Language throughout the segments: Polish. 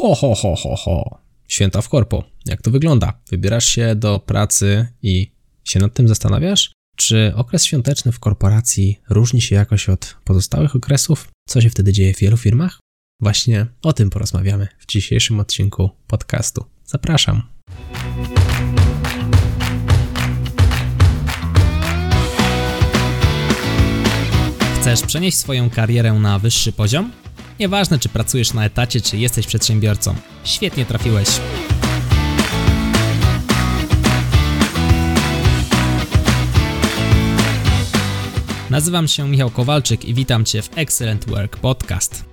Ho, ho, ho, ho, ho. Święta w korpo. Jak to wygląda? Wybierasz się do pracy i się nad tym zastanawiasz? Czy okres świąteczny w korporacji różni się jakoś od pozostałych okresów? Co się wtedy dzieje w wielu firmach? Właśnie o tym porozmawiamy w dzisiejszym odcinku podcastu. Zapraszam. Chcesz przenieść swoją karierę na wyższy poziom? Nieważne, czy pracujesz na etacie, czy jesteś przedsiębiorcą. Świetnie trafiłeś. Nazywam się Michał Kowalczyk i witam Cię w Excellent Work Podcast.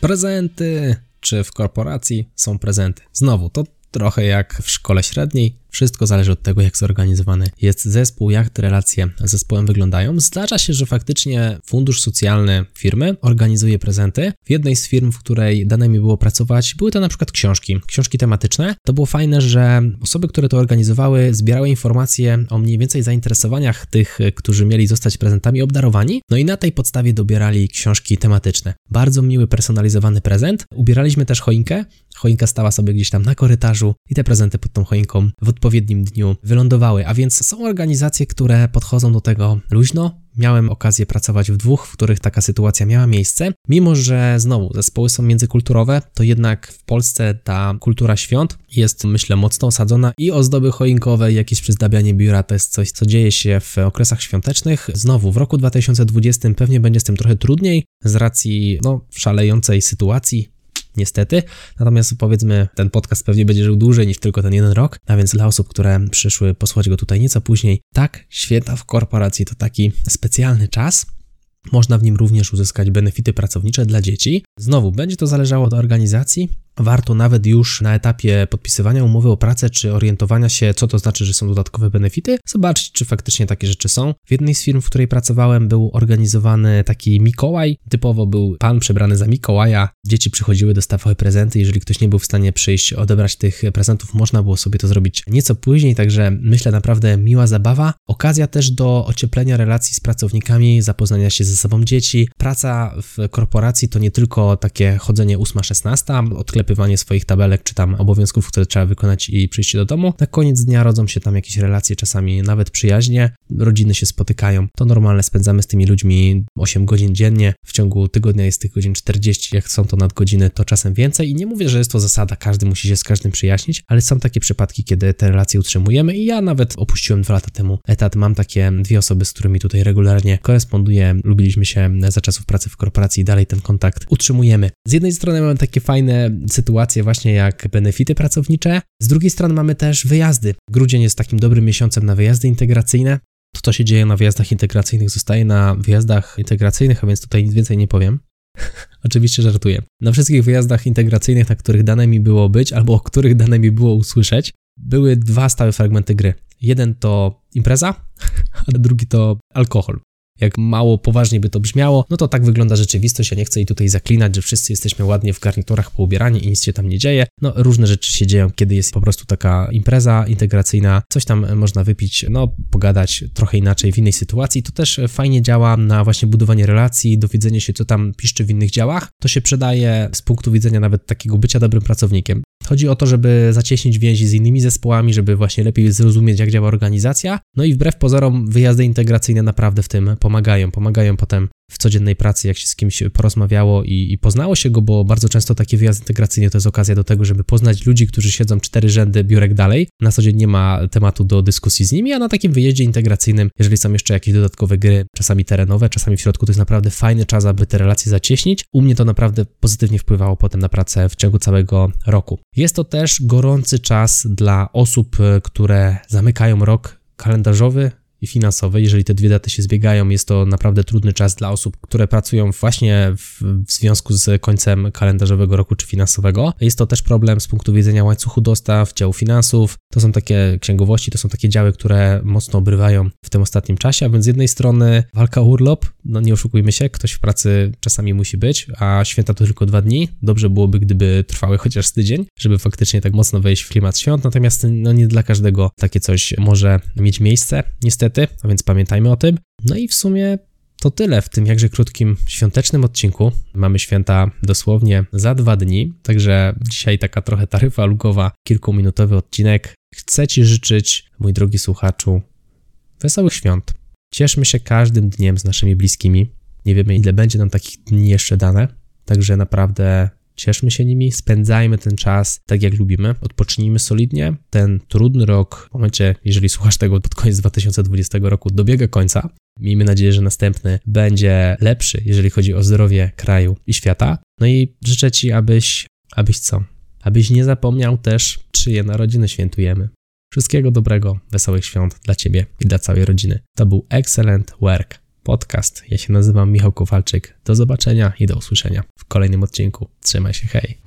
Prezenty. Czy w korporacji są prezenty? Znowu, to trochę jak w szkole średniej. Wszystko zależy od tego, jak zorganizowany jest zespół, jak te relacje z zespołem wyglądają. Zdarza się, że faktycznie fundusz socjalny firmy organizuje prezenty. W jednej z firm, w której dane mi było pracować, były to na przykład książki, książki tematyczne. To było fajne, że osoby, które to organizowały, zbierały informacje o mniej więcej zainteresowaniach tych, którzy mieli zostać prezentami obdarowani. No i na tej podstawie dobierali książki tematyczne. Bardzo miły, personalizowany prezent. Ubieraliśmy też choinkę. Choinka stała sobie gdzieś tam na korytarzu i te prezenty pod tą choinką w odpowiednim dniu wylądowały. A więc są organizacje, które podchodzą do tego luźno, Miałem okazję pracować w dwóch, w których taka sytuacja miała miejsce. Mimo, że znowu zespoły są międzykulturowe, to jednak w Polsce ta kultura świąt jest, myślę, mocno osadzona i ozdoby choinkowe, jakieś przyzdabianie biura to jest coś, co dzieje się w okresach świątecznych. Znowu, w roku 2020 pewnie będzie z tym trochę trudniej z racji no, szalejącej sytuacji niestety. Natomiast powiedzmy, ten podcast pewnie będzie żył dłużej niż tylko ten jeden rok, a więc dla osób, które przyszły posłuchać go tutaj nieco później, tak, święta w korporacji to taki specjalny czas, można w nim również uzyskać benefity pracownicze dla dzieci. Znowu, będzie to zależało od organizacji, warto nawet już na etapie podpisywania umowy o pracę czy orientowania się, co to znaczy, że są dodatkowe benefity, zobaczyć, czy faktycznie takie rzeczy są. W jednej z firm, w której pracowałem, był organizowany taki Mikołaj. Typowo był pan przebrany za Mikołaja. Dzieci przychodziły, dostawały prezenty. Jeżeli ktoś nie był w stanie przyjść, odebrać tych prezentów, można było sobie to zrobić nieco później, także myślę naprawdę miła zabawa. Okazja też do ocieplenia relacji z pracownikami, zapoznania się ze sobą dzieci. Praca w korporacji to nie tylko takie chodzenie 8-16, odklepanie przeklepywanie swoich tabelek czy tam obowiązków, które trzeba wykonać i przyjść do domu. Na koniec dnia rodzą się tam jakieś relacje, czasami nawet przyjaźnie, rodziny się spotykają. To normalne, spędzamy z tymi ludźmi 8 godzin dziennie, w ciągu tygodnia jest tych godzin 40, jak są to nadgodziny, to czasem więcej. I nie mówię, że jest to zasada, każdy musi się z każdym przyjaźnić, ale są takie przypadki, kiedy te relacje utrzymujemy. I ja nawet opuściłem dwa lata temu etat, mam takie dwie osoby, z którymi tutaj regularnie koresponduję, lubiliśmy się za czasów pracy w korporacji. I dalej ten kontakt utrzymujemy. Z jednej strony mamy takie fajne sytuacje właśnie jak benefity pracownicze. Z drugiej strony mamy też wyjazdy. Grudzień jest takim dobrym miesiącem na wyjazdy integracyjne. To, co się dzieje na wyjazdach integracyjnych, zostaje na wyjazdach integracyjnych, a więc tutaj nic więcej nie powiem. Oczywiście żartuję. Na wszystkich wyjazdach integracyjnych, na których dane mi było być, albo o których dane mi było usłyszeć, były dwa stałe fragmenty gry. Jeden to impreza, a drugi to alkohol jak mało poważnie by to brzmiało, no to tak wygląda rzeczywistość. Ja nie chcę jej tutaj zaklinać, że wszyscy jesteśmy ładnie w garniturach poubierani i nic się tam nie dzieje. No różne rzeczy się dzieją, kiedy jest po prostu taka impreza integracyjna, coś tam można wypić, no pogadać trochę inaczej w innej sytuacji. To też fajnie działa na właśnie budowanie relacji, dowiedzenie się, co tam piszczy w innych działach. To się przydaje z punktu widzenia nawet takiego bycia dobrym pracownikiem. Chodzi o to, żeby zacieśnić więzi z innymi zespołami, żeby właśnie lepiej zrozumieć, jak działa organizacja. No i wbrew pozorom, wyjazdy integracyjne naprawdę w tym pomagają. Pomagają potem w codziennej pracy, jak się z kimś porozmawiało i, i, poznało się go, bo bardzo często takie wyjazdy integracyjne to jest okazja do tego, żeby poznać ludzi, którzy siedzą cztery rzędy biurek dalej. Na co dzień nie ma tematu do dyskusji z nimi, a na takim wyjeździe integracyjnym, jeżeli są jeszcze jakieś dodatkowe gry, czasami terenowe, czasami w środku, to jest naprawdę fajny czas, aby te relacje zacieśnić. U mnie to naprawdę pozytywnie wpływało potem na pracę w ciągu całego roku. Jest to też gorący czas dla osób, które zamykają rok kalendarzowy, i finansowe. Jeżeli te dwie daty się zbiegają, jest to naprawdę trudny czas dla osób, które pracują właśnie w, w, związku z końcem kalendarzowego roku czy finansowego. Jest to też problem z punktu widzenia łańcuchu dostaw, działu finansów. To są takie księgowości, to są takie działy, które mocno obrywają w tym ostatnim czasie, a więc z jednej strony walka o urlop, no nie oszukujmy się, ktoś w pracy czasami musi być, a święta to tylko dwa dni. Dobrze byłoby, gdyby trwały chociaż tydzień, żeby faktycznie tak mocno wejść w klimat świąt, natomiast no nie dla każdego takie coś może mieć miejsce, niestety niestety, a więc pamiętajmy o tym. No i w sumie To tyle w tym jakże krótkim świątecznym odcinku. Mamy święta dosłownie za dwa dni, także dzisiaj taka trochę taryfa ulgowa, kilkuminutowy odcinek. Chcę Ci życzyć, mój drogi słuchaczu, wesołych świąt. Cieszmy się każdym dniem z naszymi bliskimi. Nie wiemy, ile będzie nam takich dni jeszcze dane, także naprawdę cieszmy się nimi, spędzajmy ten czas tak, jak lubimy, odpocznijmy solidnie. Ten trudny rok, w momencie, jeżeli słuchasz tego pod koniec 2020 roku, dobiega końca. Miejmy nadzieję, że następny będzie lepszy, jeżeli chodzi o zdrowie kraju i świata. No i życzę Ci, abyś, abyś co? Abyś nie zapomniał też, czyje narodziny świętujemy. Wszystkiego dobrego, wesołych świąt dla Ciebie i dla całej rodziny. To był Excellent Work Podcast. Ja się nazywam Michał Kowalczyk. Do zobaczenia i do usłyszenia w kolejnym odcinku. Trzymaj się, hej!